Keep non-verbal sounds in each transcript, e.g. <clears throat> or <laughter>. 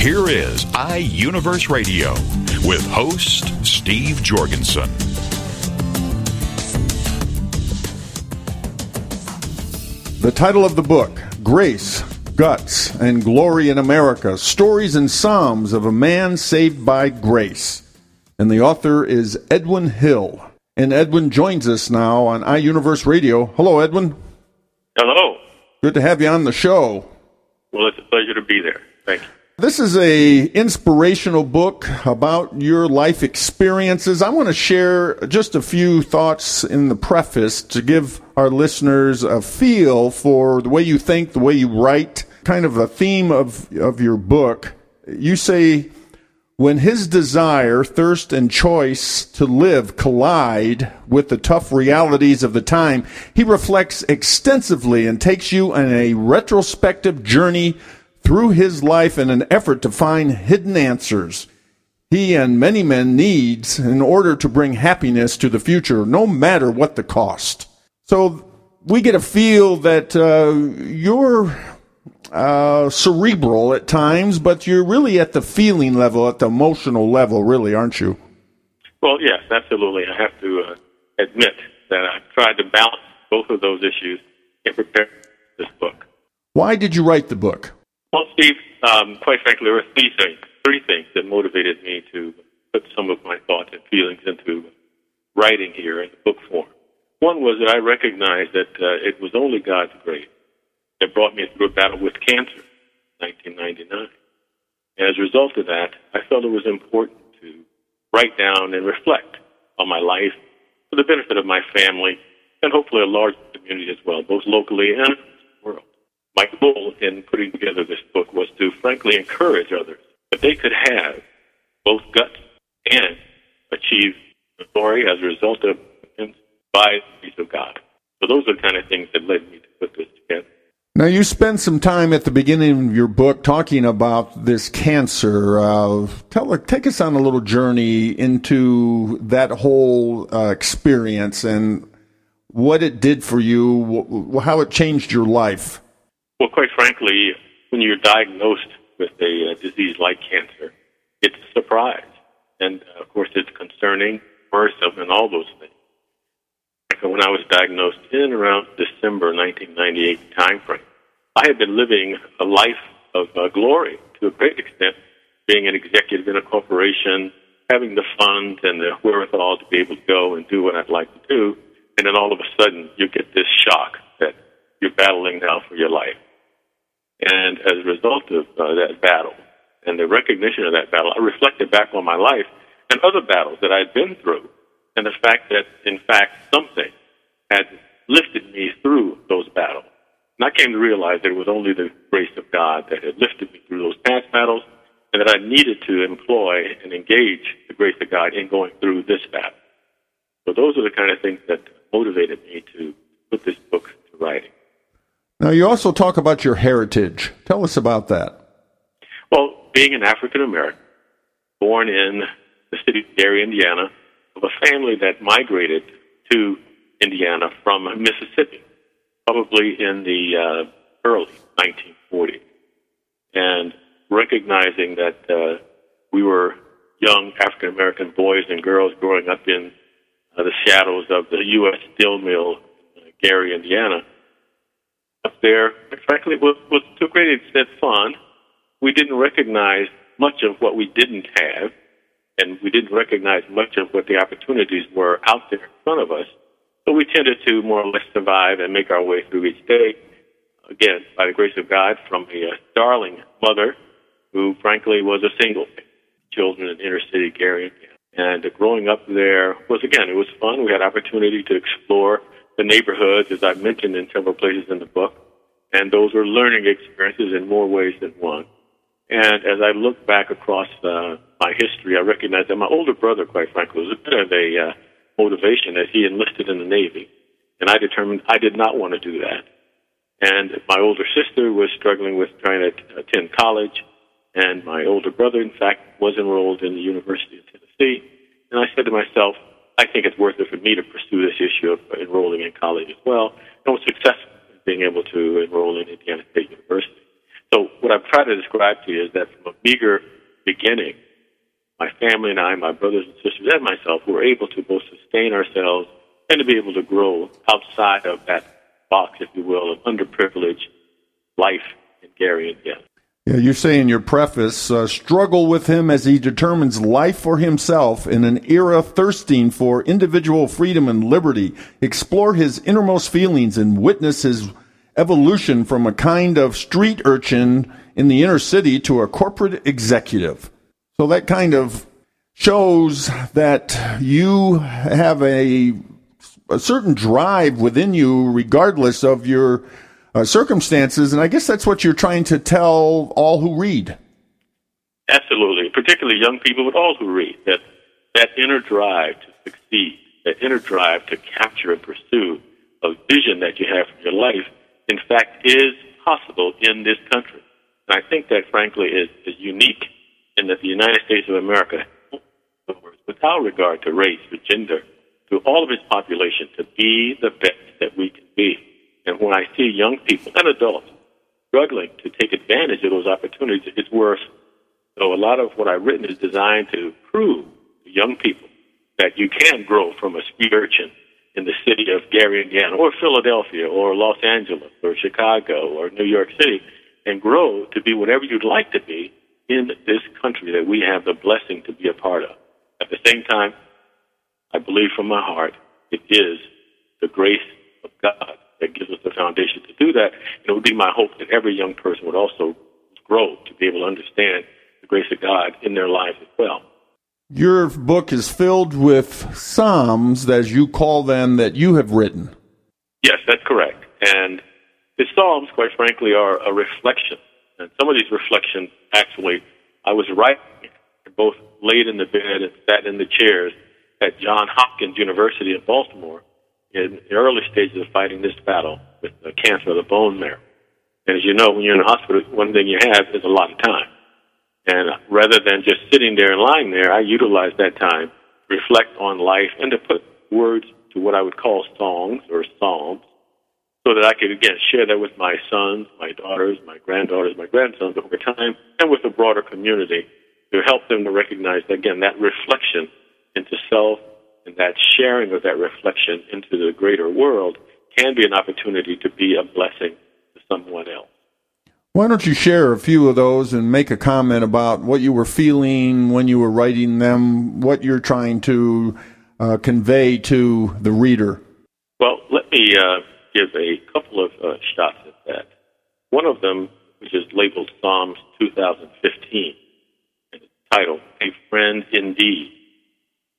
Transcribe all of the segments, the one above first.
Here is iUniverse Radio with host Steve Jorgensen. The title of the book Grace, Guts, and Glory in America Stories and Psalms of a Man Saved by Grace. And the author is Edwin Hill. And Edwin joins us now on iUniverse Radio. Hello, Edwin. Hello. Good to have you on the show. Well, it's a pleasure to be there. Thank you. This is a inspirational book about your life experiences. I want to share just a few thoughts in the preface to give our listeners a feel for the way you think, the way you write, kind of a theme of, of your book. You say, when his desire, thirst, and choice to live collide with the tough realities of the time, he reflects extensively and takes you on a retrospective journey through his life in an effort to find hidden answers he and many men needs in order to bring happiness to the future, no matter what the cost. So we get a feel that uh, you're uh, cerebral at times, but you're really at the feeling level, at the emotional level, really, aren't you? Well, yes, absolutely. I have to uh, admit that I've tried to balance both of those issues in preparing this book. Why did you write the book? Well, Steve, um, quite frankly, there were three things, three things that motivated me to put some of my thoughts and feelings into writing here in book form. One was that I recognized that uh, it was only God's grace that brought me through a battle with cancer in 1999. And as a result of that, I felt it was important to write down and reflect on my life for the benefit of my family and hopefully a large community as well, both locally and. My goal in putting together this book was to frankly encourage others that they could have both guts and achieve glory as a result of by the of God. So those are the kind of things that led me to put this together. Now, you spend some time at the beginning of your book talking about this cancer. Uh, tell, take us on a little journey into that whole uh, experience and what it did for you, how it changed your life. Well, quite frankly, when you're diagnosed with a, a disease like cancer, it's a surprise. And uh, of course, it's concerning, immersive, and all those things. When I was diagnosed in around December 1998 timeframe, I had been living a life of uh, glory to a great extent, being an executive in a corporation, having the funds and the wherewithal to be able to go and do what I'd like to do. And then all of a sudden, you get this shock that you're battling now for your life. And as a result of uh, that battle and the recognition of that battle, I reflected back on my life and other battles that I'd been through, and the fact that, in fact, something had lifted me through those battles. And I came to realize that it was only the grace of God that had lifted me through those past battles, and that I needed to employ and engage the grace of God in going through this battle. So those are the kind of things that motivated me to put this book to writing. Now, you also talk about your heritage. Tell us about that. Well, being an African American, born in the city of Gary, Indiana, of a family that migrated to Indiana from Mississippi, probably in the uh, early 1940s, and recognizing that uh, we were young African American boys and girls growing up in uh, the shadows of the U.S. steel mill, uh, Gary, Indiana up there, frankly, was, was to a great extent fun. We didn't recognize much of what we didn't have, and we didn't recognize much of what the opportunities were out there in front of us. So we tended to more or less survive and make our way through each day. Again, by the grace of God, from a uh, darling mother who, frankly, was a single children in inner city Gary. And uh, growing up there was, again, it was fun. We had opportunity to explore the neighborhoods, as I've mentioned in several places in the book, and those were learning experiences in more ways than one. And as I look back across uh, my history, I recognize that my older brother, quite frankly, was a bit of a uh, motivation as he enlisted in the Navy. And I determined I did not want to do that. And my older sister was struggling with trying to attend college. And my older brother, in fact, was enrolled in the University of Tennessee. And I said to myself, I think it's worth it for me to pursue this issue of enrolling in college as well. And was successful in being able to enroll in Indiana State University. So what I've tried to describe to you is that from a meager beginning, my family and I, my brothers and sisters, and myself were able to both sustain ourselves and to be able to grow outside of that box, if you will, of underprivileged life in Gary, Indiana. Yeah, you say in your preface, uh, struggle with him as he determines life for himself in an era thirsting for individual freedom and liberty. Explore his innermost feelings and witness his evolution from a kind of street urchin in the inner city to a corporate executive. So that kind of shows that you have a, a certain drive within you, regardless of your uh, circumstances. And I guess that's what you're trying to tell all who read. Absolutely, particularly young people, but all who read that that inner drive to succeed, that inner drive to capture and pursue a vision that you have for your life, in fact, is possible in this country. And I think that, frankly, is, is unique in that the United States of America, without regard to race or gender, to all of its population, to be the best that we can be. And when I see young people and adults struggling to take advantage of those opportunities, it's worse. So a lot of what I've written is designed to prove to young people that you can grow from a street urchin in the city of Gary, Indiana, or Philadelphia, or Los Angeles, or Chicago, or New York City, and grow to be whatever you'd like to be in this country that we have the blessing to be a part of. At the same time, I believe from my heart it is the grace of God that gives us the foundation to do that. And it would be my hope that every young person would also grow to be able to understand the grace of God in their lives as well. Your book is filled with Psalms, as you call them, that you have written. Yes, that's correct. And the Psalms, quite frankly, are a reflection. And some of these reflections, actually, I was writing both laid in the bed and sat in the chairs at Johns Hopkins University in Baltimore in the early stages of fighting this battle with the cancer of the bone marrow. And as you know, when you're in the hospital, one thing you have is a lot of time. And rather than just sitting there and lying there, I utilize that time to reflect on life and to put words to what I would call songs or psalms so that I could, again, share that with my sons, my daughters, my granddaughters, my grandsons over time, and with the broader community to help them to recognize, again, that reflection into self and that sharing of that reflection into the greater world can be an opportunity to be a blessing to someone else. Why don't you share a few of those and make a comment about what you were feeling when you were writing them, what you're trying to uh, convey to the reader? Well, let me uh, give a couple of uh, shots at that. One of them, which is labeled Psalms 2015, and it's titled A Friend Indeed.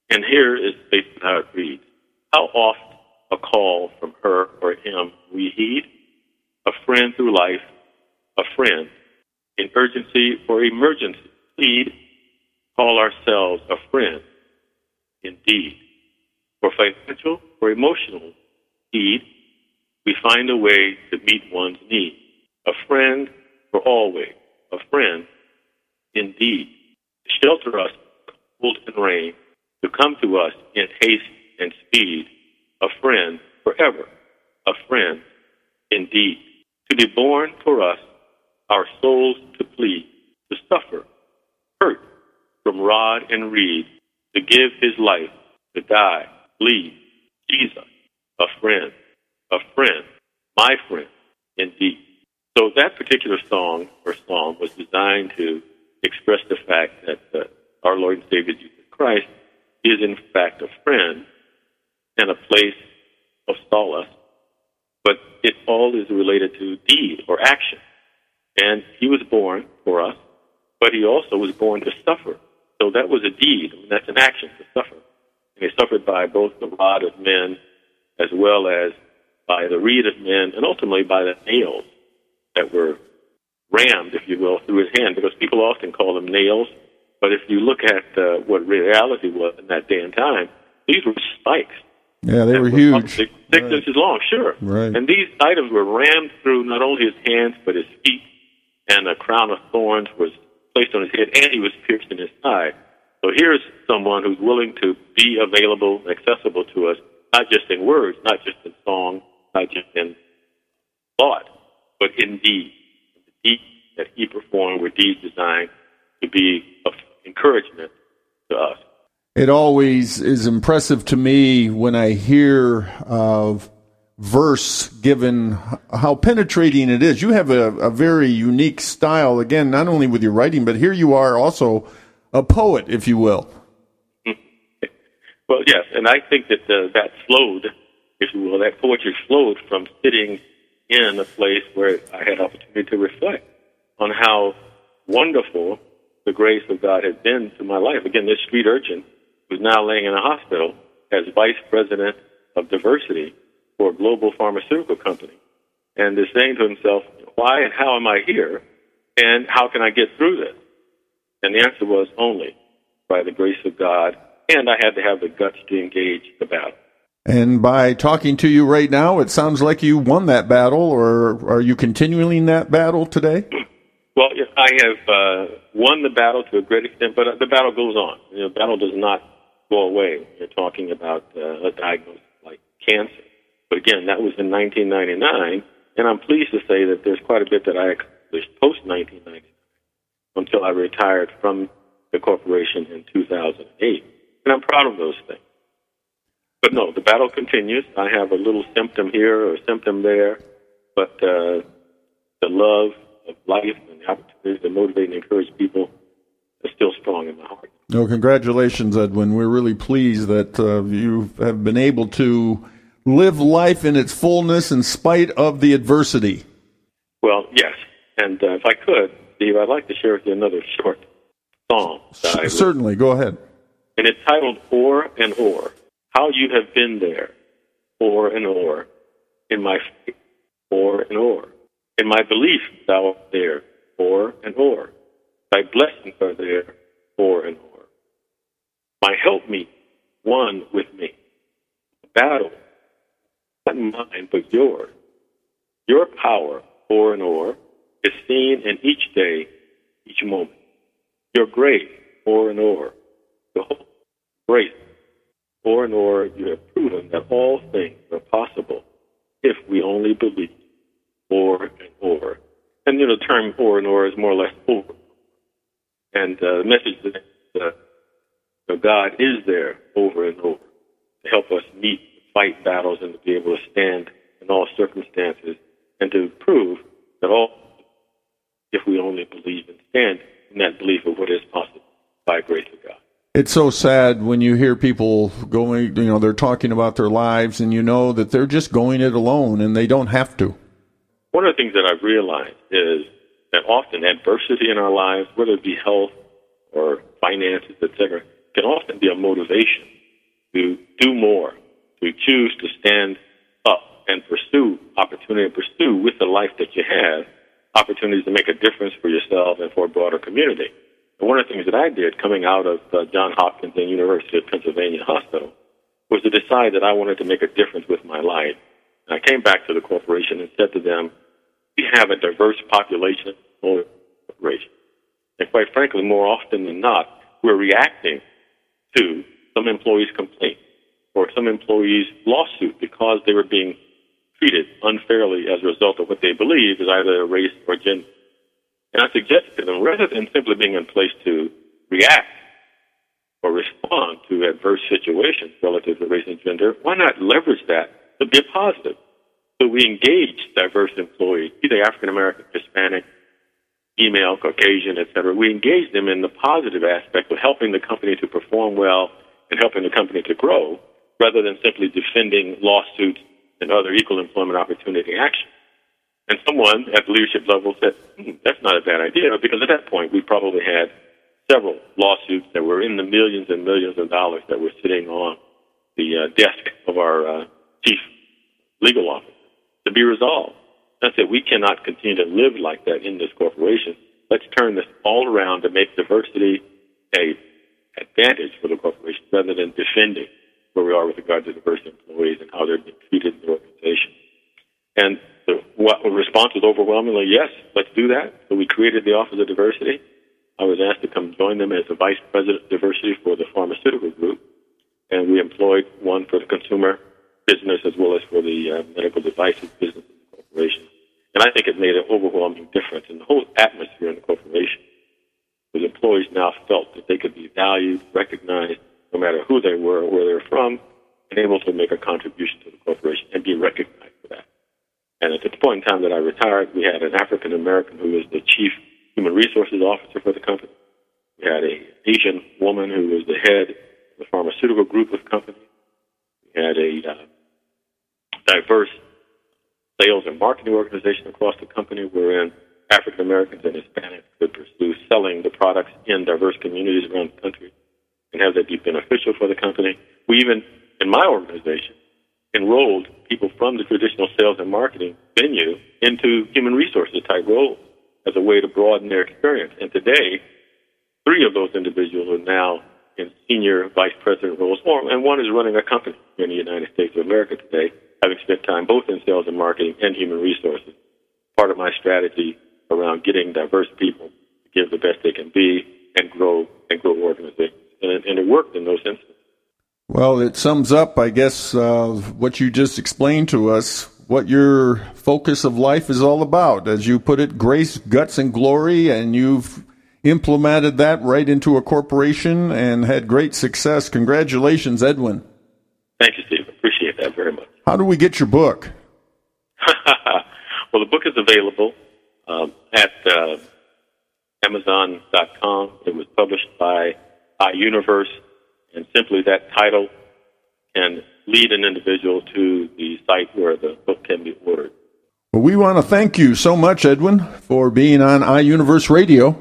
And here is basically how it reads How oft a call from her or him we heed? A friend through life a friend. In urgency or emergency, need call ourselves a friend. Indeed. For financial or emotional need, we find a way to meet one's need. A friend for always. A friend indeed. Shelter us cold and rain. To come to us in haste and speed. A friend forever. A friend indeed. To be born for us our souls to plead, to suffer, hurt from rod and reed, to give his life, to die, bleed, Jesus, a friend, a friend, my friend, indeed. So that particular song or psalm was designed to express the fact that uh, our Lord and Savior Jesus Christ is in fact a friend and a place of solace, but it all is related to deed or action. And he was born for us, but he also was born to suffer. So that was a deed. I mean, that's an action to suffer. And he suffered by both the rod of men as well as by the reed of men and ultimately by the nails that were rammed, if you will, through his hand because people often call them nails. But if you look at uh, what reality was in that day and time, these were spikes. Yeah, they were huge. Six, right. inches long, sure. Right. And these items were rammed through not only his hands, but his feet, and a crown of thorns was placed on his head, and he was pierced in his side. So here's someone who's willing to be available, accessible to us, not just in words, not just in song, not just in thought, but in deed. The deeds that he performed were deeds designed to be of encouragement to us. It always is impressive to me when I hear of verse given how penetrating it is. You have a, a, very unique style, again, not only with your writing, but here you are also a poet, if you will. Well, yes, and I think that uh, that flowed, if you will, that poetry flowed from sitting in a place where I had opportunity to reflect on how wonderful the grace of God has been to my life. Again, this street urchin who's now laying in a hospital as vice president of diversity for a global pharmaceutical company and is saying to himself, why and how am I here? And how can I get through this? And the answer was only by the grace of God. And I had to have the guts to engage the battle. And by talking to you right now, it sounds like you won that battle, or are you continuing that battle today? <clears throat> Well, I have uh, won the battle to a great extent, but the battle goes on. You know, the battle does not go away. You're talking about uh, a diagnosis like cancer. But again, that was in 1999, and I'm pleased to say that there's quite a bit that I accomplished post 1999 until I retired from the corporation in 2008. And I'm proud of those things. But no, the battle continues. I have a little symptom here or a symptom there, but uh, the love of life and the opportunities to motivate and encourage people is still strong in my heart. No, congratulations, Edwin. We're really pleased that uh, you have been able to live life in its fullness in spite of the adversity. Well, yes. And uh, if I could, Steve, I'd like to share with you another short song. Certainly, go ahead. And it's titled O'er and O'er. How you have been there, o'er and o'er, in my faith, o'er and o'er. In my belief, thou art there, o'er and o'er. Thy blessings are there, o'er and o'er. My help me, one with me. Battle, not mine, but yours. Your power, o'er and o'er, is seen in each day, each moment. Your grace, o'er and o'er, the whole grace, o'er and o'er, you have proven that all things are possible if we only believe, o'er and o'er. And you know, the term o'er and o'er is more or less over. And uh, the message that uh, God is there over and over to help us meet, fight battles, and to be able to stand in all circumstances, and to prove that all if we only believe and stand in that belief of what is possible by grace of God. It's so sad when you hear people going, you know, they're talking about their lives and you know that they're just going it alone and they don't have to. One of the things that I've realized is that often adversity in our lives, whether it be health or finances, etc., can often be a motivation to do more, to choose to stand up and pursue opportunity and pursue with the life that you have opportunities to make a difference for yourself and for a broader community. And one of the things that I did coming out of uh, Johns Hopkins and University of Pennsylvania Hospital was to decide that I wanted to make a difference with my life. And I came back to the corporation and said to them, we have a diverse population corporation. And quite frankly, more often than not, we're reacting to some employees' complaint or some employees' lawsuit because they were being treated unfairly as a result of what they believe is either race or gender. And I suggested to them, rather than simply being in place to react or respond to adverse situations relative to race and gender, why not leverage that to be a positive? So we engage diverse employees, either African American, Hispanic, female, Caucasian, etc. We engage them in the positive aspect of helping the company to perform well and helping the company to grow, rather than simply defending lawsuits and other equal employment opportunity actions. And someone at the leadership level said, hmm, that's not a bad idea, because at that point we probably had several lawsuits that were in the millions and millions of dollars that were sitting on the uh, desk of our uh, chief legal officer to be resolved. I said, we cannot continue to live like that in this corporation. Let's turn this all around to make diversity a advantage for the corporation rather than defending where we are with regard to diverse employees and how they're being treated in the organization. And the response was overwhelmingly yes, let's do that. So we created the Office of Diversity. I was asked to come join them as the Vice President of Diversity for the pharmaceutical group, and we employed one for the consumer business as well as for the uh, medical devices business of the corporation. And I think it made an overwhelming difference in the whole atmosphere in the corporation. The employees now felt that they could be valued, recognized, no matter who they were or where they were from, and able to make a contribution to the corporation and be recognized for that. And at the point in time that I retired, we had an African American who was the chief human resources officer for the company. We had an Asian woman who was the head of the pharmaceutical group of the company. We had a uh, diverse sales and marketing organization across the company wherein African Americans and Hispanics could pursue selling the products in diverse communities around the country and have that be beneficial for the company. We even, in my organization, enrolled people from the traditional sales and marketing venue into human resources type roles as a way to broaden their experience. And today, three of those individuals are now in senior vice president roles, and one is running a company in the United States of America today, having spent time both in sales and marketing and human resources. Part of my strategy around getting diverse people to give the best they can be and grow and grow organizations. And, and it worked in those instances. Well, it sums up, I guess, uh, what you just explained to us, what your focus of life is all about. As you put it, grace, guts, and glory, and you've implemented that right into a corporation and had great success. Congratulations, Edwin. Thank you, Steve. Appreciate that very much. How do we get your book? <laughs> well, the book is available um, at uh, Amazon.com. It was published by iUniverse, and simply that title can lead an individual to the site where the book can be ordered. Well, we want to thank you so much, Edwin, for being on iUniverse Radio.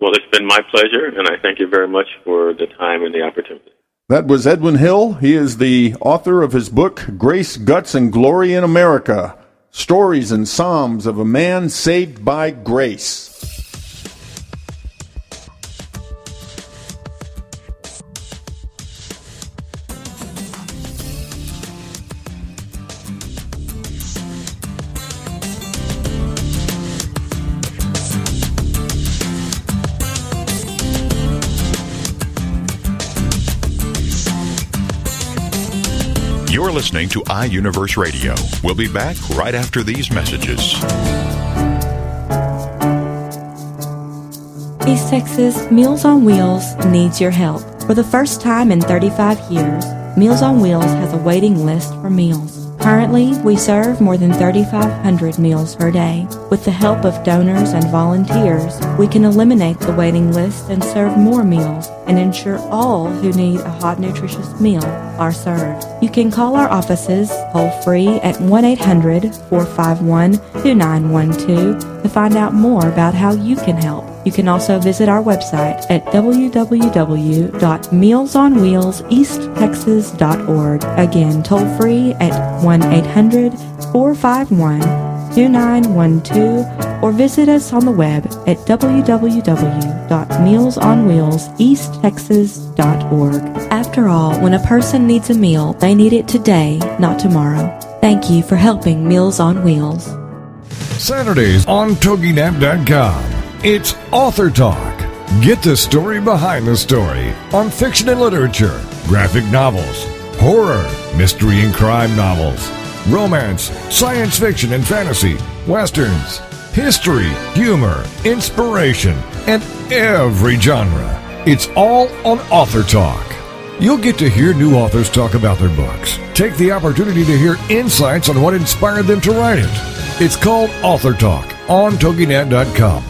Well, it's been my pleasure, and I thank you very much for the time and the opportunity. That was Edwin Hill. He is the author of his book, Grace, Guts, and Glory in America Stories and Psalms of a Man Saved by Grace. Listening to iUniverse Radio. We'll be back right after these messages. East Texas Meals on Wheels needs your help. For the first time in 35 years, Meals on Wheels has a waiting list for meals. Currently, we serve more than 3,500 meals per day. With the help of donors and volunteers, we can eliminate the waiting list and serve more meals and ensure all who need a hot, nutritious meal are served. You can call our offices toll free at 1 800 451 2912 to find out more about how you can help. You can also visit our website at www.mealsonwheelseasttexas.org. Again, toll free at 1 800 451 2912 or visit us on the web at www.mealsonwheelseasttexas.org. After all, when a person needs a meal, they need it today, not tomorrow. Thank you for helping Meals on Wheels. Saturdays on TogiNet.com. It's Author Talk. Get the story behind the story on fiction and literature, graphic novels, horror, mystery and crime novels, romance, science fiction and fantasy, westerns, history, humor, inspiration, and every genre. It's all on Author Talk. You'll get to hear new authors talk about their books. Take the opportunity to hear insights on what inspired them to write it. It's called Author Talk on TogiNet.com,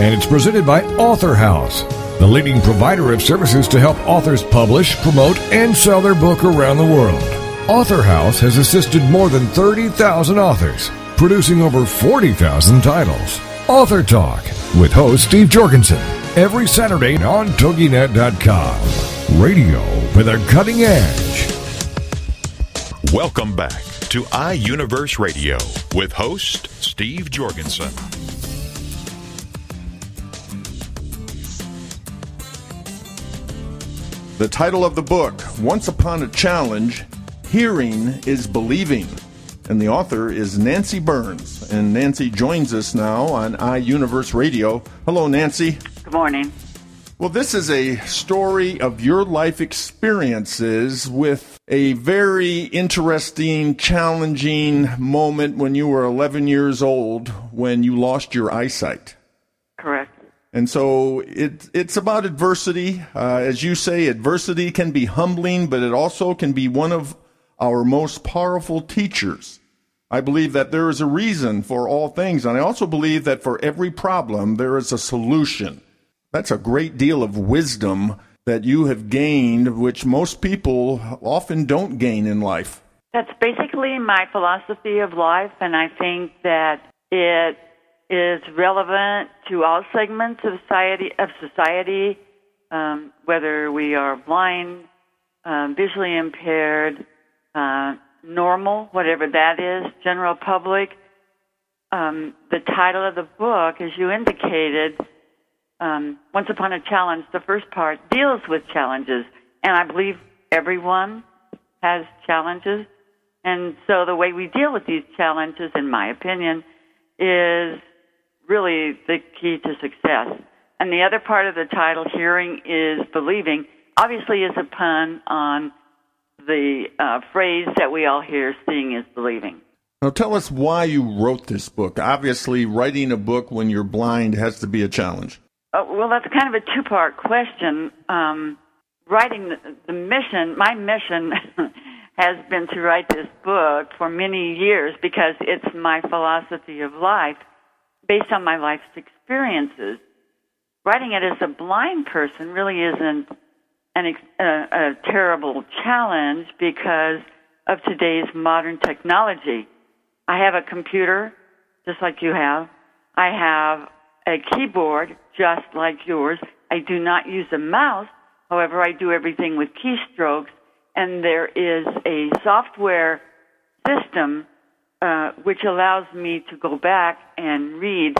and it's presented by Author House, the leading provider of services to help authors publish, promote, and sell their book around the world. Author House has assisted more than 30,000 authors, producing over 40,000 titles. Author Talk with host Steve Jorgensen every Saturday on TogiNet.com. Radio with a cutting edge. Welcome back to iUniverse Radio with host Steve Jorgensen. The title of the book, Once Upon a Challenge Hearing is Believing. And the author is Nancy Burns. And Nancy joins us now on iUniverse Radio. Hello, Nancy. Good morning. Well, this is a story of your life experiences with a very interesting, challenging moment when you were 11 years old when you lost your eyesight. And so it, it's about adversity. Uh, as you say, adversity can be humbling, but it also can be one of our most powerful teachers. I believe that there is a reason for all things, and I also believe that for every problem, there is a solution. That's a great deal of wisdom that you have gained, which most people often don't gain in life. That's basically my philosophy of life, and I think that it is relevant to all segments of society. Of society, um, whether we are blind, um, visually impaired, uh, normal, whatever that is, general public. Um, the title of the book, as you indicated, um, Once Upon a Challenge, the first part deals with challenges, and I believe everyone has challenges. And so the way we deal with these challenges, in my opinion, is really the key to success. And the other part of the title, Hearing is Believing, obviously is a pun on the uh, phrase that we all hear, seeing is believing. Now, tell us why you wrote this book. Obviously, writing a book when you're blind has to be a challenge. Uh, well, that's kind of a two part question. Um, writing the, the mission, my mission <laughs> has been to write this book for many years because it's my philosophy of life based on my life's experiences. Writing it as a blind person really isn't an, a, a terrible challenge because of today's modern technology. I have a computer, just like you have. I have a keyboard, just like yours. I do not use a mouse. However, I do everything with keystrokes. And there is a software system uh, which allows me to go back and read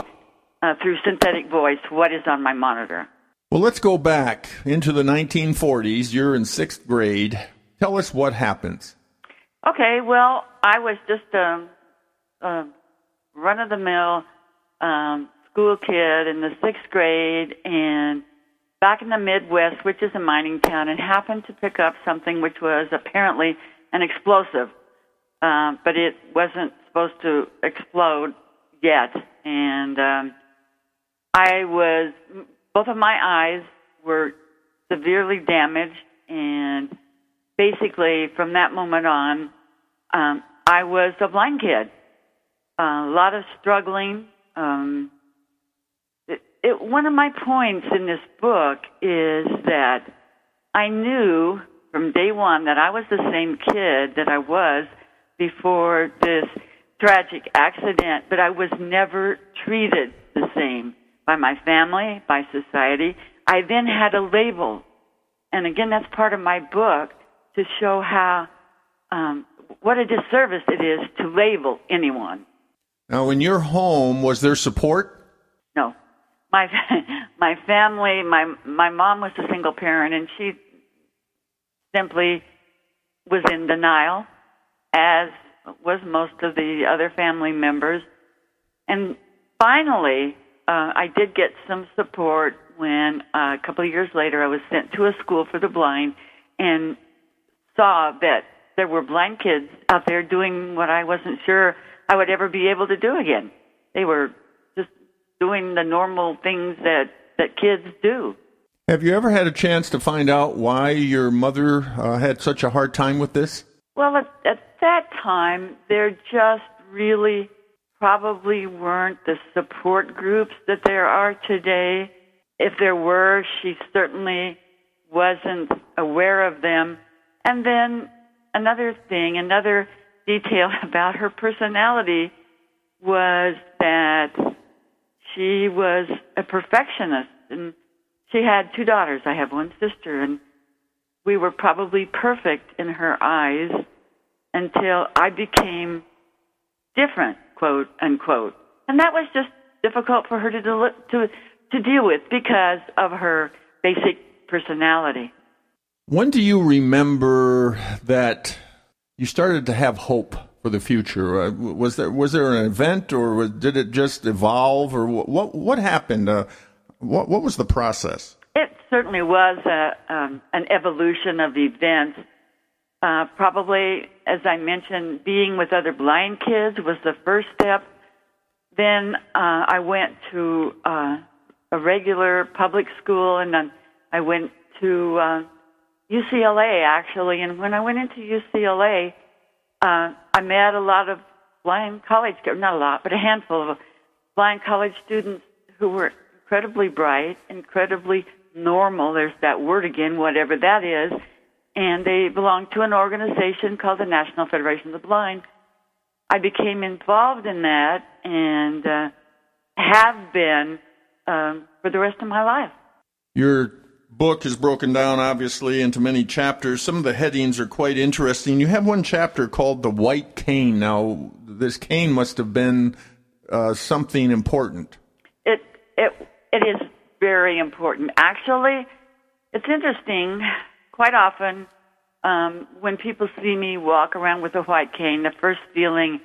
uh, through synthetic voice what is on my monitor. Well, let's go back into the 1940s. You're in sixth grade. Tell us what happens. Okay, well, I was just a, a run of the mill um, school kid in the sixth grade and back in the Midwest, which is a mining town, and happened to pick up something which was apparently an explosive, uh, but it wasn't supposed to explode yet. And um, I was both of my eyes were severely damaged, and basically from that moment on, um, I was a blind kid. A lot of struggling. Um, it, it, one of my points in this book is that I knew from day one that I was the same kid that I was before this tragic accident, but I was never treated the same by my family, by society. I then had a label. And again, that's part of my book to show how, um, what a disservice it is to label anyone. Now, in your home, was there support? No. My, <laughs> my family, my, my mom was a single parent and she simply was in denial, as was most of the other family members. And finally, uh, I did get some support when uh, a couple of years later I was sent to a school for the blind and saw that there were blind kids out there doing what I wasn't sure I would ever be able to do again. They were just doing the normal things that that kids do. Have you ever had a chance to find out why your mother uh, had such a hard time with this? Well, at, at that time, there just really probably weren't the support groups that there are today. If there were, she certainly wasn't aware of them. And then another thing, another detail <laughs> about her personality was that she was a perfectionist and she had two daughters. I have one sister and we were probably perfect in her eyes until I became different, quote unquote. And that was just difficult for her to del- to to deal with because of her basic personality. When do you remember that you started to have hope for the future? Uh, was there was there an event, or was, did it just evolve, or what what, what happened? Uh, what what was the process? It certainly was a, um, an evolution of events. Uh, probably, as I mentioned, being with other blind kids was the first step. Then uh, I went to uh, a regular public school, and then I went to uh, UCLA actually. And when I went into UCLA, uh, I met a lot of blind college, not a lot, but a handful of blind college students who were incredibly bright, incredibly normal. There's that word again, whatever that is. And they belong to an organization called the National Federation of the Blind. I became involved in that and uh, have been um, for the rest of my life. Your book is broken down, obviously, into many chapters. Some of the headings are quite interesting. You have one chapter called The White Cane. Now, this cane must have been uh, something important. It, it, it is very important. Actually, it's interesting. Quite often, um, when people see me walk around with a white cane, the first feeling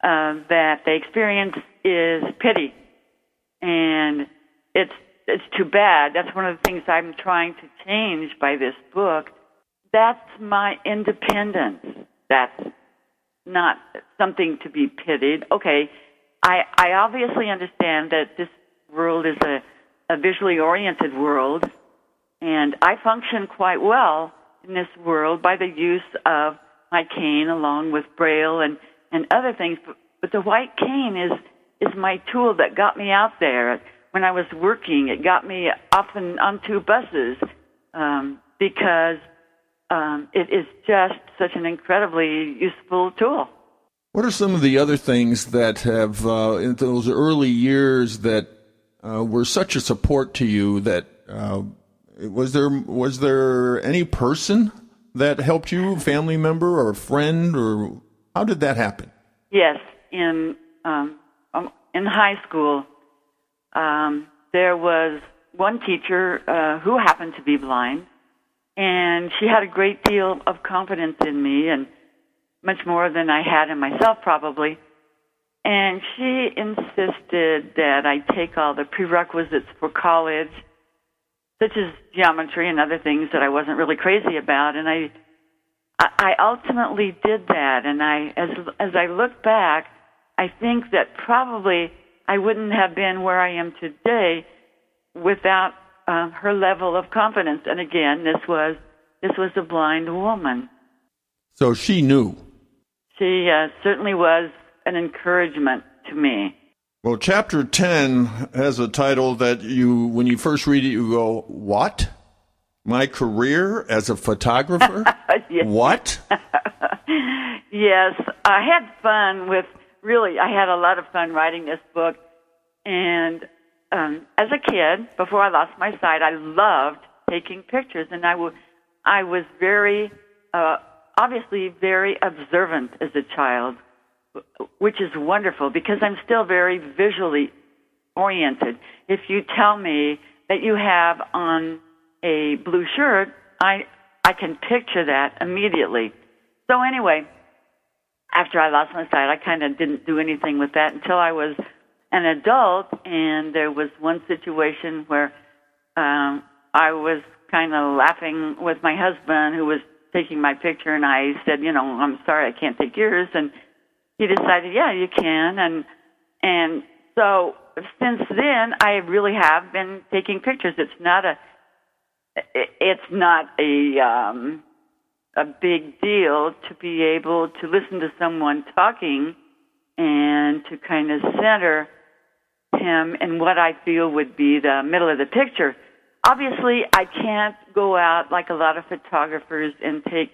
uh, that they experience is pity, and it's it's too bad. That's one of the things I'm trying to change by this book. That's my independence. That's not something to be pitied. Okay, I I obviously understand that this world is a a visually oriented world, and I function quite well in this world by the use of my cane along with braille and and other things. But, but the white cane is is my tool that got me out there. When I was working, it got me often onto buses um, because um, it is just such an incredibly useful tool. What are some of the other things that have, uh, in those early years, that uh, were such a support to you that uh, was there was there any person that helped you, family member or friend, or how did that happen? Yes, in um, um, in high school, um, there was one teacher uh, who happened to be blind, and she had a great deal of confidence in me, and much more than I had in myself, probably. And she insisted that I take all the prerequisites for college, such as geometry and other things that I wasn't really crazy about. And I, I ultimately did that. And I, as as I look back, I think that probably I wouldn't have been where I am today without uh, her level of confidence. And again, this was this was a blind woman. So she knew. She uh, certainly was an encouragement to me. Well, chapter 10 has a title that you, when you first read it, you go, What? My career as a photographer? <laughs> What? <laughs> yes, I had fun with, really, I had a lot of fun writing this book. And um, as a kid, before I lost my sight, I loved taking pictures. And I, w- I was very, uh, obviously, very observant as a child which is wonderful because I'm still very visually oriented. If you tell me that you have on a blue shirt, I I can picture that immediately. So anyway, after I lost my sight, I kind of didn't do anything with that until I was an adult, and there was one situation where um, I was kind of laughing with my husband who was taking my picture, and I said, you know, I'm sorry, I can't take yours, and he decided, yeah, you can, and and so since then, I really have been taking pictures. It's not a it's not a um, a big deal to be able to listen to someone talking and to kind of center him in what I feel would be the middle of the picture. Obviously, I can't go out like a lot of photographers and take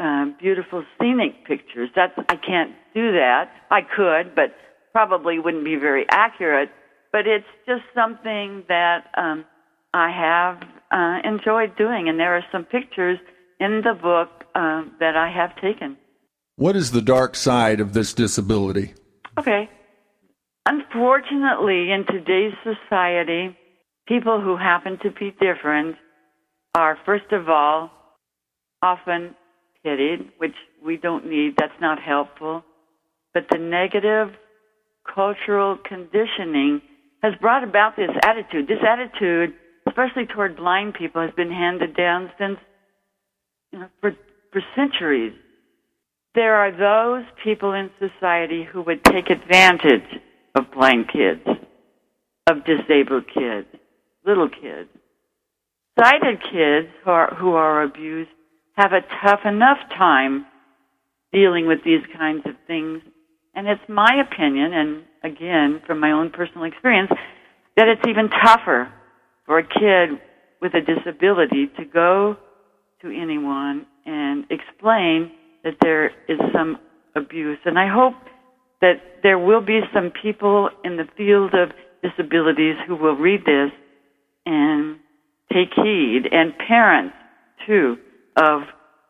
um, beautiful scenic pictures. That's I can't do that. I could, but probably wouldn't be very accurate. But it's just something that um, I have uh, enjoyed doing, and there are some pictures in the book uh, that I have taken. What is the dark side of this disability? Okay. Unfortunately, in today's society, people who happen to be different are, first of all, often pitied, which we don't need. That's not helpful. But the negative cultural conditioning has brought about this attitude. This attitude, especially toward blind people, has been handed down since you know, for for centuries. There are those people in society who would take advantage of blind kids, of disabled kids, little kids. Sighted kids who are, who are abused have a tough enough time dealing with these kinds of things. And it's my opinion, and again, from my own personal experience, that it's even tougher for a kid with a disability to go to anyone and explain that there is some abuse. And I hope that there will be some people in the field of disabilities who will read this and take heed, and parents too of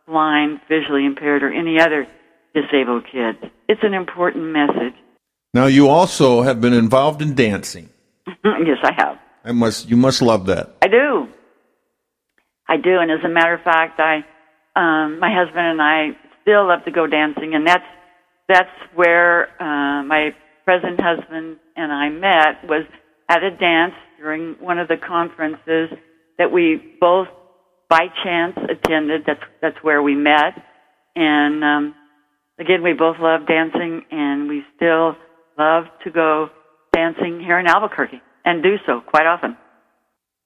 blind, visually impaired, or any other disabled kids. It's an important message. Now, you also have been involved in dancing. <laughs> yes, I have. I must. You must love that. I do. I do, and as a matter of fact, I, um, my husband and I still love to go dancing, and that's that's where uh, my present husband and I met was at a dance during one of the conferences that we both by chance attended. That's that's where we met, and um, again, we both love dancing, and we still love to go dancing here in Albuquerque, and do so quite often.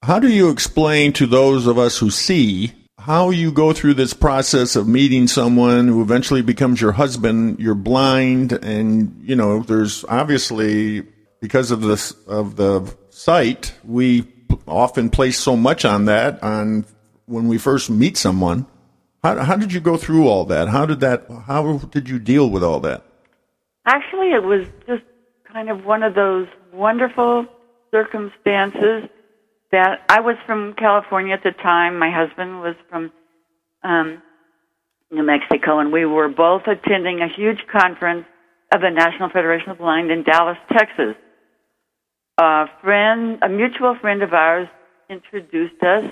How do you explain to those of us who see how you go through this process of meeting someone who eventually becomes your husband? You're blind, and you know there's obviously because of this of the sight, we often place so much on that on when we first meet someone. How, how did you go through all that? How did that? How did you deal with all that? Actually, it was just kind of one of those wonderful circumstances that I was from California at the time. My husband was from um, New Mexico, and we were both attending a huge conference of the National Federation of the Blind in Dallas, Texas. A friend, a mutual friend of ours, introduced us.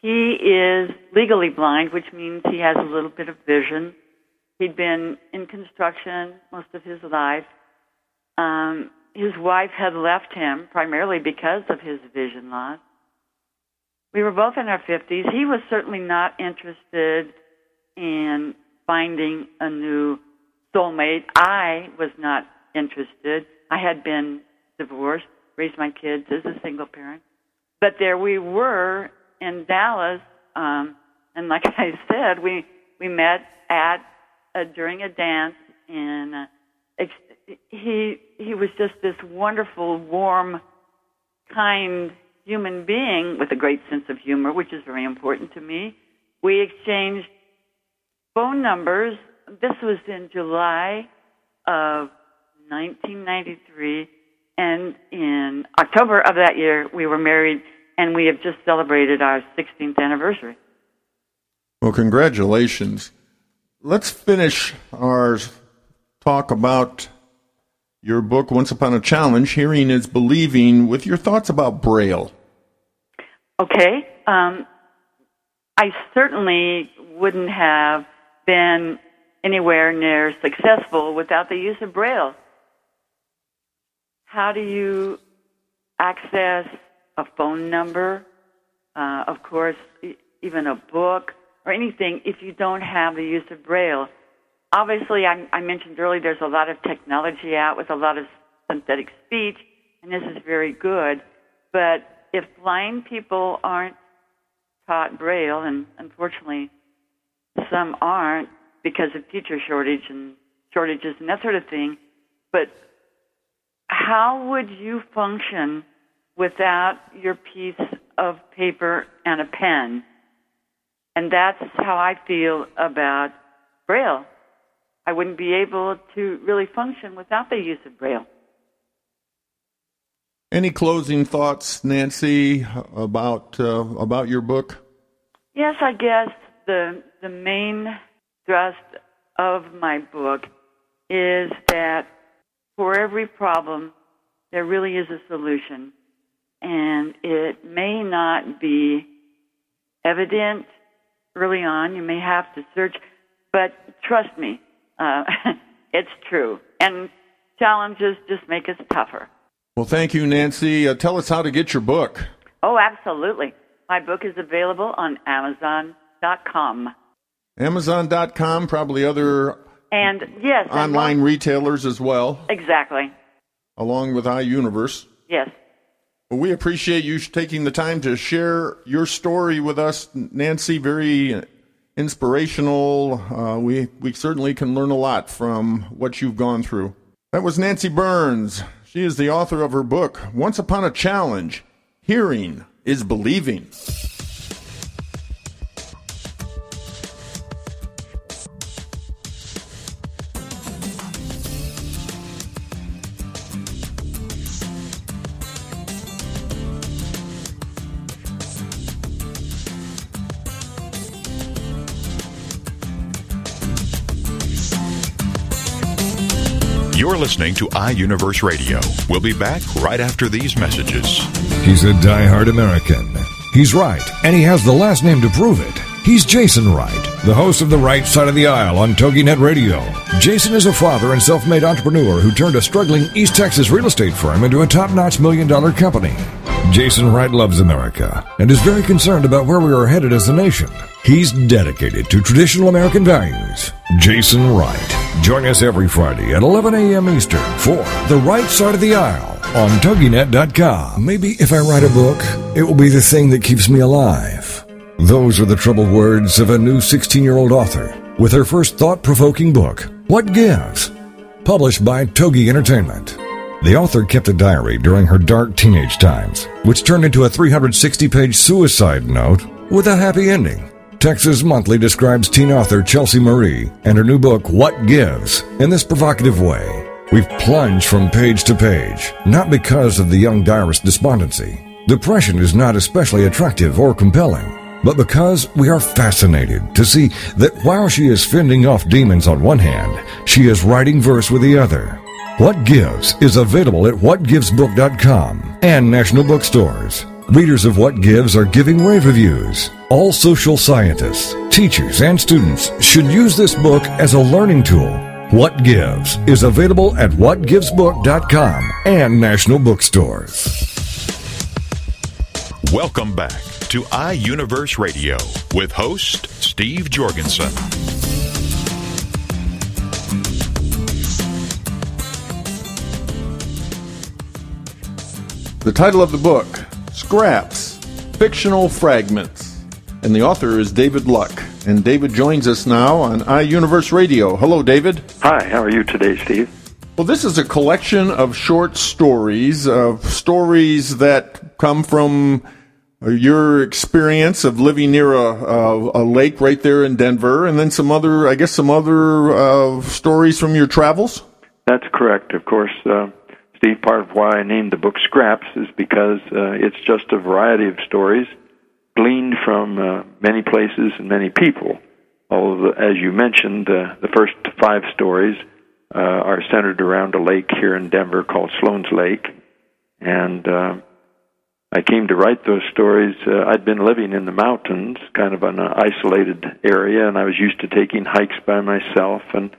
He is legally blind, which means he has a little bit of vision. He'd been in construction most of his life. Um, his wife had left him primarily because of his vision loss. We were both in our 50s. He was certainly not interested in finding a new soulmate. I was not interested. I had been divorced, raised my kids as a single parent. But there we were in Dallas, um, and like <laughs> I said, we we met at uh, during a dance, and uh, ex- he he was just this wonderful, warm, kind human being with a great sense of humor, which is very important to me. We exchanged phone numbers. This was in July of 1993 and in October of that year, we were married, and we have just celebrated our 16th anniversary. Well, congratulations. Let's finish our talk about your book, Once Upon a Challenge Hearing is Believing, with your thoughts about Braille. Okay. Um, I certainly wouldn't have been anywhere near successful without the use of Braille. How do you access a phone number? Uh, of course, even a book or anything if you don't have the use of Braille. Obviously, I, I mentioned earlier there's a lot of technology out with a lot of synthetic speech, and this is very good. But if blind people aren't taught Braille, and unfortunately some aren't because of teacher shortage and shortages and that sort of thing, but how would you function without your piece of paper and a pen? And that's how I feel about Braille. I wouldn't be able to really function without the use of Braille. Any closing thoughts, Nancy, about uh, about your book? Yes, I guess the the main thrust of my book is that for every problem, there really is a solution. And it may not be evident early on. You may have to search, but trust me, uh, <laughs> it's true. And challenges just make us tougher. Well, thank you, Nancy. Uh, tell us how to get your book. Oh, absolutely. My book is available on Amazon.com. Amazon.com, probably other and yes, online and retailers as well. Exactly. Along with iUniverse. Yes. Well, we appreciate you taking the time to share your story with us, Nancy. Very inspirational. Uh, we we certainly can learn a lot from what you've gone through. That was Nancy Burns. She is the author of her book, Once Upon a Challenge Hearing is Believing. Listening to iUniverse Radio. We'll be back right after these messages. He's a die-hard American. He's right, and he has the last name to prove it. He's Jason Wright, the host of The Right Side of the Aisle on TogiNet Radio. Jason is a father and self made entrepreneur who turned a struggling East Texas real estate firm into a top notch million dollar company. Jason Wright loves America and is very concerned about where we are headed as a nation. He's dedicated to traditional American values. Jason Wright. Join us every Friday at 11 a.m. Eastern for The Right Side of the Aisle on TogiNet.com. Maybe if I write a book, it will be the thing that keeps me alive. Those are the troubled words of a new 16 year old author with her first thought provoking book, What Gives? Published by Togi Entertainment. The author kept a diary during her dark teenage times, which turned into a 360 page suicide note with a happy ending. Texas Monthly describes teen author Chelsea Marie and her new book, What Gives, in this provocative way. We've plunged from page to page, not because of the young diarist's despondency. Depression is not especially attractive or compelling, but because we are fascinated to see that while she is fending off demons on one hand, she is writing verse with the other. What Gives is available at whatgivesbook.com and national bookstores. Readers of What Gives are giving rave reviews. All social scientists, teachers, and students should use this book as a learning tool. What Gives is available at whatgivesbook.com and national bookstores. Welcome back to iUniverse Radio with host Steve Jorgensen. The title of the book, Scraps, Fictional Fragments. And the author is David Luck. And David joins us now on iUniverse Radio. Hello, David. Hi, how are you today, Steve? Well, this is a collection of short stories, of stories that come from your experience of living near a, a, a, lake right there in Denver, and then some other, I guess, some other uh, stories from your travels. That's correct. Of course, uh, Steve. Part of why I named the book Scraps is because uh, it's just a variety of stories gleaned from uh, many places and many people. Although, as you mentioned, uh, the first five stories uh, are centered around a lake here in Denver called Sloan's Lake, and uh, I came to write those stories. Uh, I'd been living in the mountains, kind of an isolated area, and I was used to taking hikes by myself and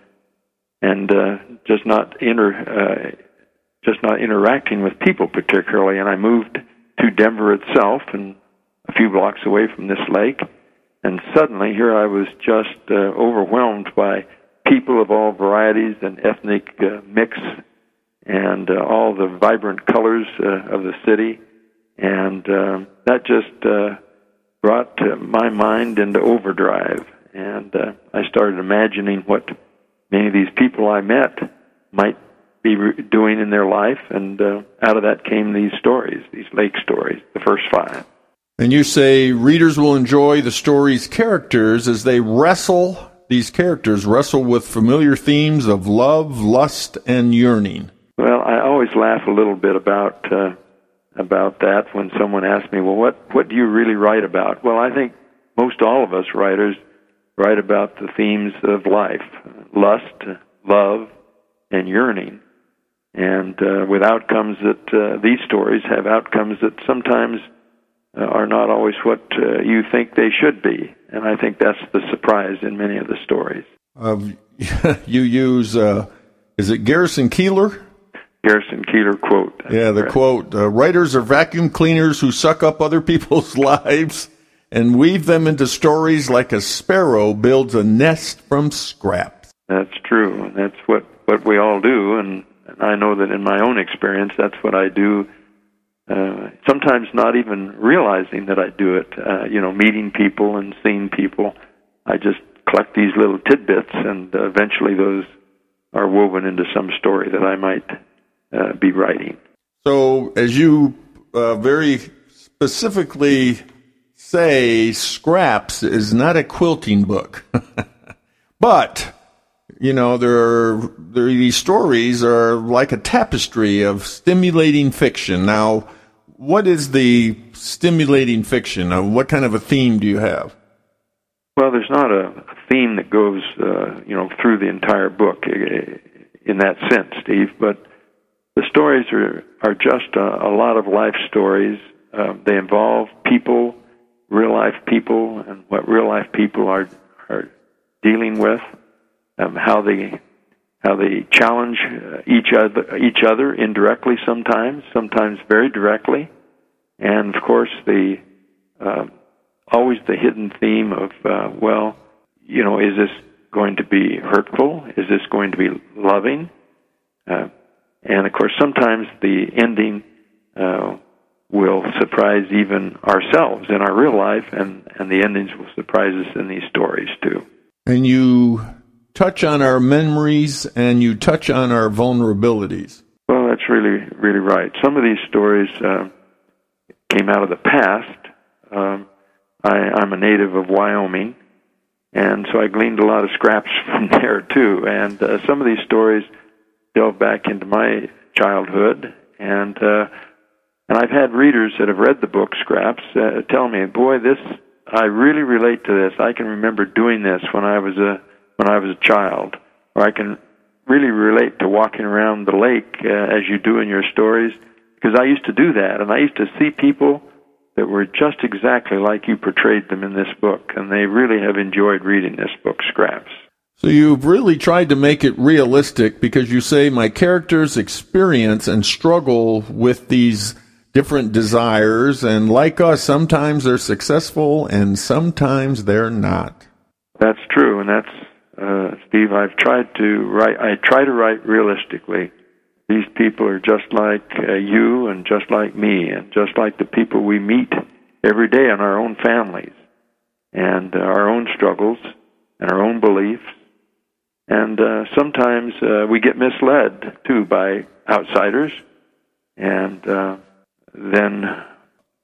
and uh, just not inter uh, just not interacting with people particularly. And I moved to Denver itself, and a few blocks away from this lake, and suddenly here I was just uh, overwhelmed by people of all varieties and ethnic uh, mix, and uh, all the vibrant colors uh, of the city and uh, that just uh, brought my mind into overdrive. And uh, I started imagining what many of these people I met might be re- doing in their life, and uh, out of that came these stories, these lake stories, the first five. And you say readers will enjoy the story's characters as they wrestle, these characters wrestle with familiar themes of love, lust, and yearning. Well, I always laugh a little bit about uh, about that when someone asks me, "Well, what what do you really write about?" Well, I think most all of us writers write about the themes of life lust, love, and yearning. And uh, with outcomes that uh, these stories have outcomes that sometimes are not always what uh, you think they should be. And I think that's the surprise in many of the stories. <laughs> you use, uh, is it Garrison Keillor? Garrison Keillor quote. Yeah, the quote uh, Writers are vacuum cleaners who suck up other <laughs> people's lives and weave them into stories like a sparrow builds a nest from scraps. That's true, that's what, what we all do. And, and I know that in my own experience, that's what I do. Uh, sometimes not even realizing that I do it. Uh, you know, meeting people and seeing people. I just collect these little tidbits, and uh, eventually those are woven into some story that I might uh, be writing. So, as you uh, very specifically say, Scraps is not a quilting book, <laughs> but you know there are there, these stories are like a tapestry of stimulating fiction. Now, what is the stimulating fiction? Uh, what kind of a theme do you have? Well, there's not a theme that goes, uh, you know, through the entire book uh, in that sense, Steve. But the stories are are just a, a lot of life stories. Uh, they involve people, real life people, and what real life people are are dealing with. Um, how they how they challenge uh, each other each other indirectly sometimes, sometimes very directly, and of course the uh, always the hidden theme of uh, well, you know, is this going to be hurtful? Is this going to be loving? Uh, and of course, sometimes the ending uh, will surprise even ourselves in our real life, and, and the endings will surprise us in these stories too. And you touch on our memories and you touch on our vulnerabilities. Well, that's really, really right. Some of these stories uh, came out of the past. Um, I, I'm a native of Wyoming, and so I gleaned a lot of scraps <laughs> from there too. And uh, some of these stories delve back into my childhood, and uh, and I've had readers that have read the book Scraps uh, tell me, "Boy, this I really relate to this. I can remember doing this when I was a when I was a child, or I can really relate to walking around the lake uh, as you do in your stories." Because I used to do that, and I used to see people that were just exactly like you portrayed them in this book, and they really have enjoyed reading this book, Scraps. So you've really tried to make it realistic because you say my characters experience and struggle with these different desires, and like us, sometimes they're successful and sometimes they're not. That's true, and that's uh, Steve. I've tried to write. I try to write realistically. These people are just like uh, you, and just like me, and just like the people we meet every day in our own families, and uh, our own struggles, and our own beliefs and uh, sometimes uh, we get misled too by outsiders, and uh, then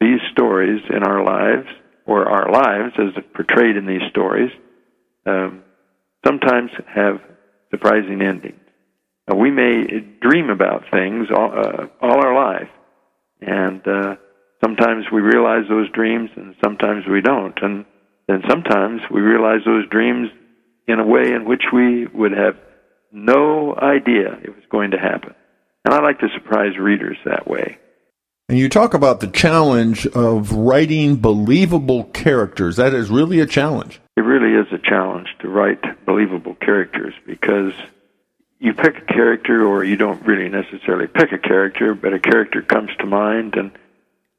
these stories in our lives, or our lives as portrayed in these stories, um, sometimes have surprising endings. We may dream about things all, uh, all our life, and uh, sometimes we realize those dreams, and sometimes we don't, and then sometimes we realize those dreams in a way in which we would have no idea it was going to happen. And I like to surprise readers that way. And you talk about the challenge of writing believable characters. That is really a challenge. It really is a challenge to write believable characters because you pick a character or you don't really necessarily pick a character, but a character comes to mind and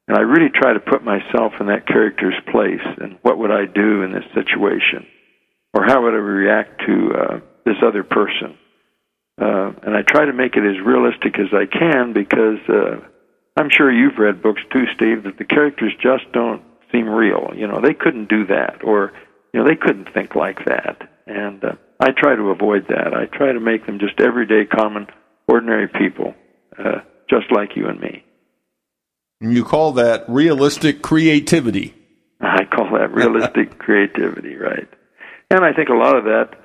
and I really try to put myself in that character's place and what would I do in this situation or how would I react to uh, this other person? Uh, and I try to make it as realistic as I can because uh, I'm sure you've read books too, Steve, that the characters just don't seem real. You know, they couldn't do that, or you know, they couldn't think like that. And uh, I try to avoid that. I try to make them just everyday, common, ordinary people, uh, just like you and me. You call that realistic creativity. I call that realistic <laughs> creativity, right? And I think a lot of that,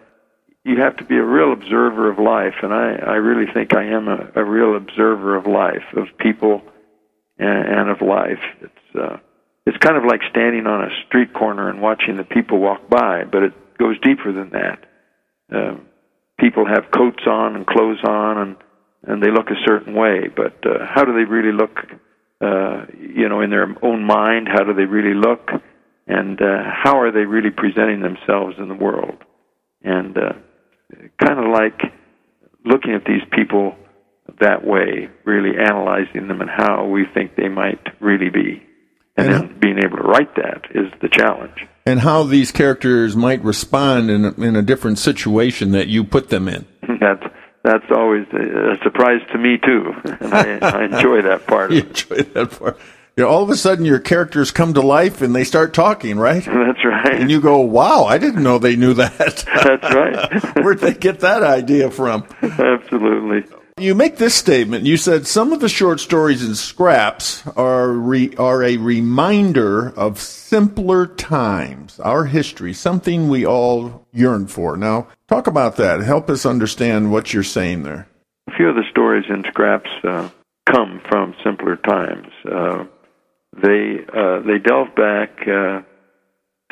you have to be a real observer of life. And I, I really think I am a, a real observer of life, of people and, of life. It's, uh, it's kind of like standing on a street corner and watching the people walk by, but it goes deeper than that. Uh, people have coats on and clothes on, and and they look a certain way, but uh, how do they really look? Uh, you know, in their own mind, how do they really look? And uh, how are they really presenting themselves in the world? And uh, kind of like looking at these people that way, really analyzing them and how we think they might really be. And, and then being able to write that is the challenge. And how these characters might respond in a, in a different situation that you put them in. <laughs> that's that's always a, surprise to me too, <laughs> and I, I enjoy that part. <laughs> you enjoy that part. You know, all of a sudden your characters come to life and they start talking, right? That's right. And you go, "Wow, I didn't know they knew that." That's right. Where'd they get that idea from? Absolutely. You make this statement. You said some of the short stories in scraps are re, are a reminder of simpler times, our history, something we all yearn for. Now, talk about that. Help us understand what you're saying there. A few of the stories in scraps uh, come from simpler times. Uh, they uh, they delve back uh,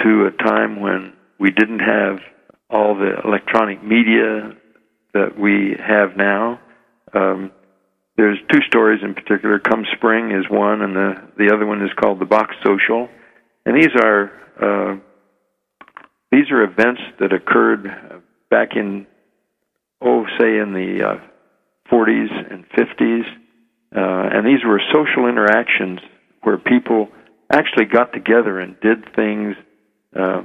to a time when we didn't have all the electronic media that we have now. Um, there's two stories in particular. Come Spring is one, and the the other one is called the Box Social, and these are uh, these are events that occurred back in oh say in the uh, 40s and 50s, uh, and these were social interactions where people actually got together and did things uh,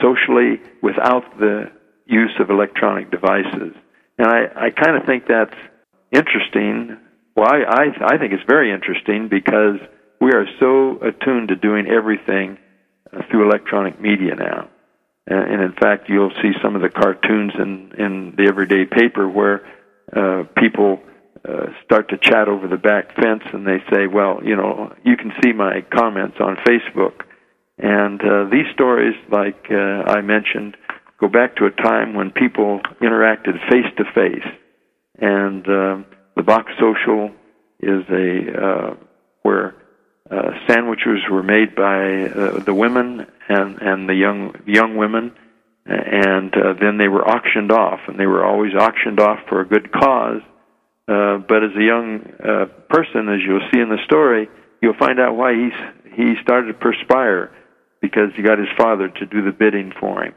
socially without the use of electronic devices. And I, I kind of think that's interesting. Well, I, I, I think it's very interesting because we are so attuned to doing everything uh, through electronic media now. And, in fact, you'll see some of the cartoons in, in the everyday paper where uh, people uh, start to chat over the back fence and they say, well, you know, you can see my comments on Facebook. And uh, these stories, like uh, I mentioned, go back to a time when people interacted face to face and uh, the box social is a uh, where uh, sandwiches were made by uh, the women and and the young young women, and uh, then they were auctioned off, and they were always auctioned off for a good cause. Uh, but as a young uh, person, as you'll see in the story, you'll find out why he's he started to perspire because he got his father to do the bidding for him.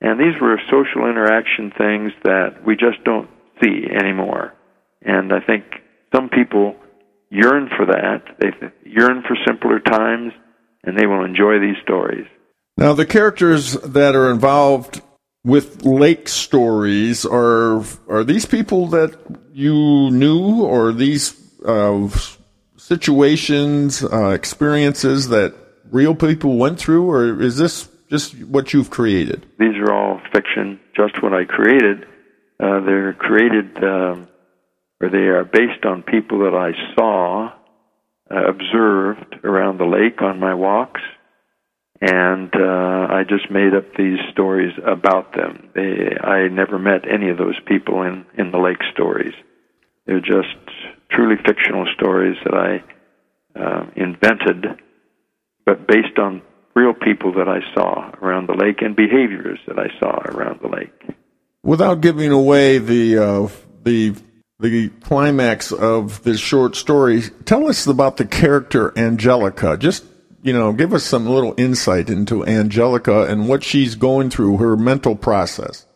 And these were social interaction things that we just don't see anymore. And I think some people yearn for that. They yearn for simpler times, and they will enjoy these stories. Now, the characters that are involved with lake stories are are these people that you knew, or these uh, situations, uh, experiences that real people went through, or is this just what you've created? These are all fiction, just what I created. Uh, they're created, um, or they are based on people that I saw, uh, observed around the lake on my walks, and uh, I just made up these stories about them. They, I never met any of those people in in the lake stories. They're just truly fictional stories that I uh, invented, but based on real people that I saw around the lake and behaviors that I saw around the lake. Without giving away the uh, the the climax of this short story, tell us about the character Angelica. Just you know, give us some little insight into Angelica and what she's going through, her mental process.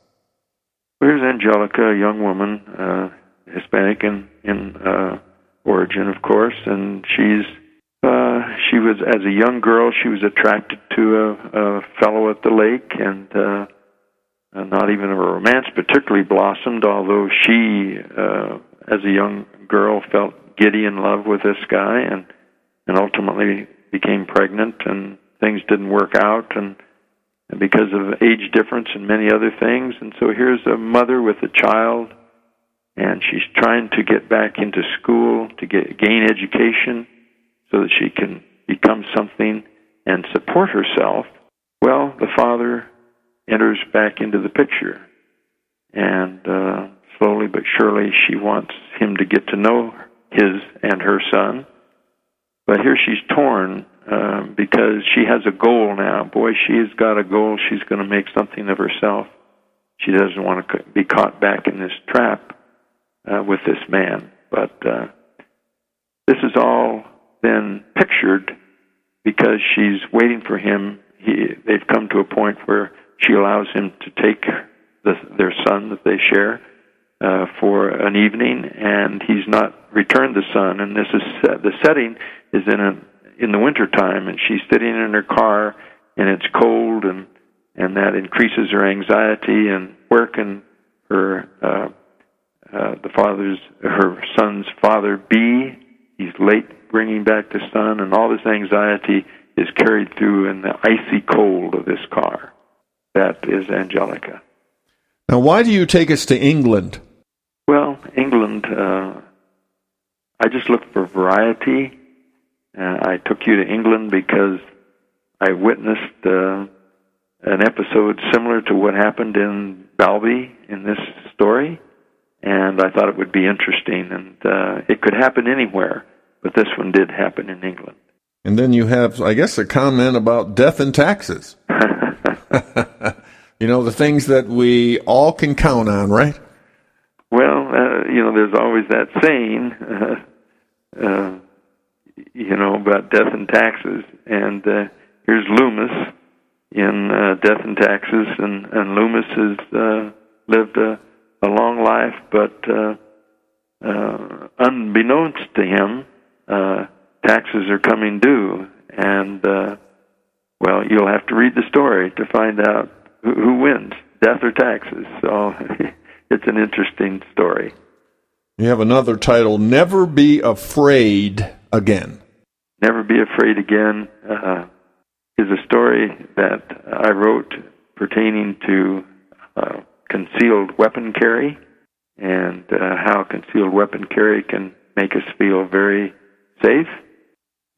Here's Angelica, a young woman, uh, Hispanic in in uh, origin, of course, and she's uh, she was as a young girl she was attracted to a, a fellow at the lake and. Uh, uh, not even a romance particularly blossomed, although she, uh, as a young girl, felt giddy in love with this guy and, and ultimately became pregnant and things didn't work out and, and because of age difference and many other things. And so here's a mother with a child and she's trying to get back into school to get gain education so that she can become something and support herself. Well, the father enters back into the picture. And uh, slowly but surely, she wants him to get to know his and her son. But here she's torn um, because she has a goal now. Boy, she has got a goal. She's going to make something of herself. She doesn't want to be caught back in this trap uh, with this man. But uh, this is all then pictured because she's waiting for him. He, they've come to a point where she allows him to take the, their son that they share uh, for an evening, and he's not returned the son. And this is uh, the setting is in a in the winter time, and she's sitting in her car, and it's cold, and and that increases her anxiety. And where can her uh, uh, the father's her son's father be? He's late bringing back the son, and all this anxiety is carried through in the icy cold of this car. That is Angelica. Now, why do you take us to England? Well, England, uh, I just looked for variety. Uh, I took you to England because I witnessed uh, an episode similar to what happened in Balby in this story, and I thought it would be interesting. And uh, it could happen anywhere, but this one did happen in England. And then you have, I guess, a comment about death and taxes. <laughs> <laughs> you know, the things that we all can count on, right? Well, uh, you know, there's always that saying, <laughs> uh, uh, you know, about death and taxes. And uh, here's Loomis in uh, Death and Taxes, and, and Loomis has uh, lived a, a long life, but uh, uh, unbeknownst to him, uh, taxes are coming due. And, uh, well, you'll have to read the story to find out who, who wins, death or taxes. So <laughs> it's an interesting story. You have another title, Never Be Afraid Again. Never Be Afraid Again uh, is a story that I wrote pertaining to uh, concealed weapon carry and uh, how concealed weapon carry can make us feel very safe.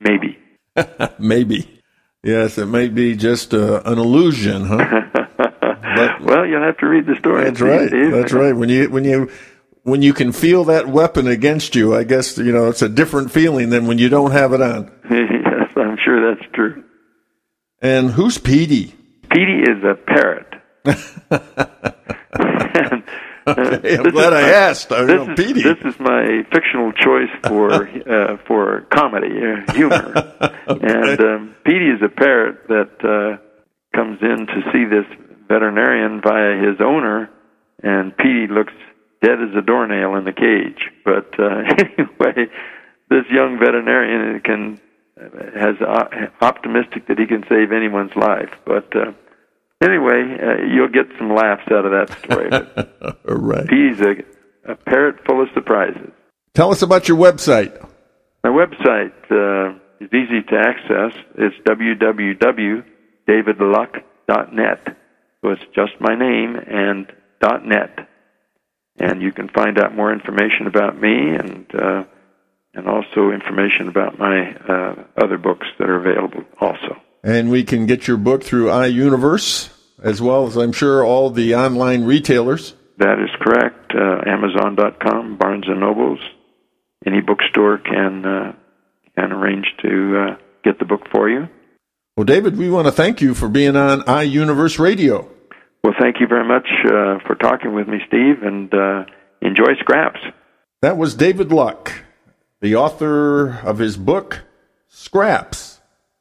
Maybe. <laughs> Maybe. Yes, it may be just uh, an illusion, huh? <laughs> but, well, you'll have to read the story. That's right. That's right. When you when you when you can feel that weapon against you, I guess you know it's a different feeling than when you don't have it on. <laughs> yes, I'm sure that's true. And who's Petey? Petey is a parrot. <laughs> okay, I'm glad I asked. I this, is, this is my fictional choice for <laughs> uh, for comedy, uh, humor. <laughs> okay. And um, Petey is a parrot that uh, comes in to see this veterinarian via his owner, and Petey looks dead as a doornail in the cage. But uh, <laughs> anyway, this young veterinarian can has uh, optimistic that he can save anyone's life. But uh, anyway, uh, you'll get some laughs out of that story. <laughs> right. He's a, a parrot full of surprises. Tell us about your website. My website uh, is easy to access. It's www.davidluck.net. So it's just my name and .net, and you can find out more information about me and uh, and also information about my uh, other books that are available also. And we can get your book through iUniverse, as well as I'm sure all the online retailers. That is correct. Uh, Amazon.com, Barnes and Nobles, any bookstore can uh, can arrange to uh, get the book for you. Well, David, we want to thank you for being on iUniverse Radio. Well, thank you very much uh, for talking with me, Steve, and uh, enjoy Scraps. That was David Luck, the author of his book, Scraps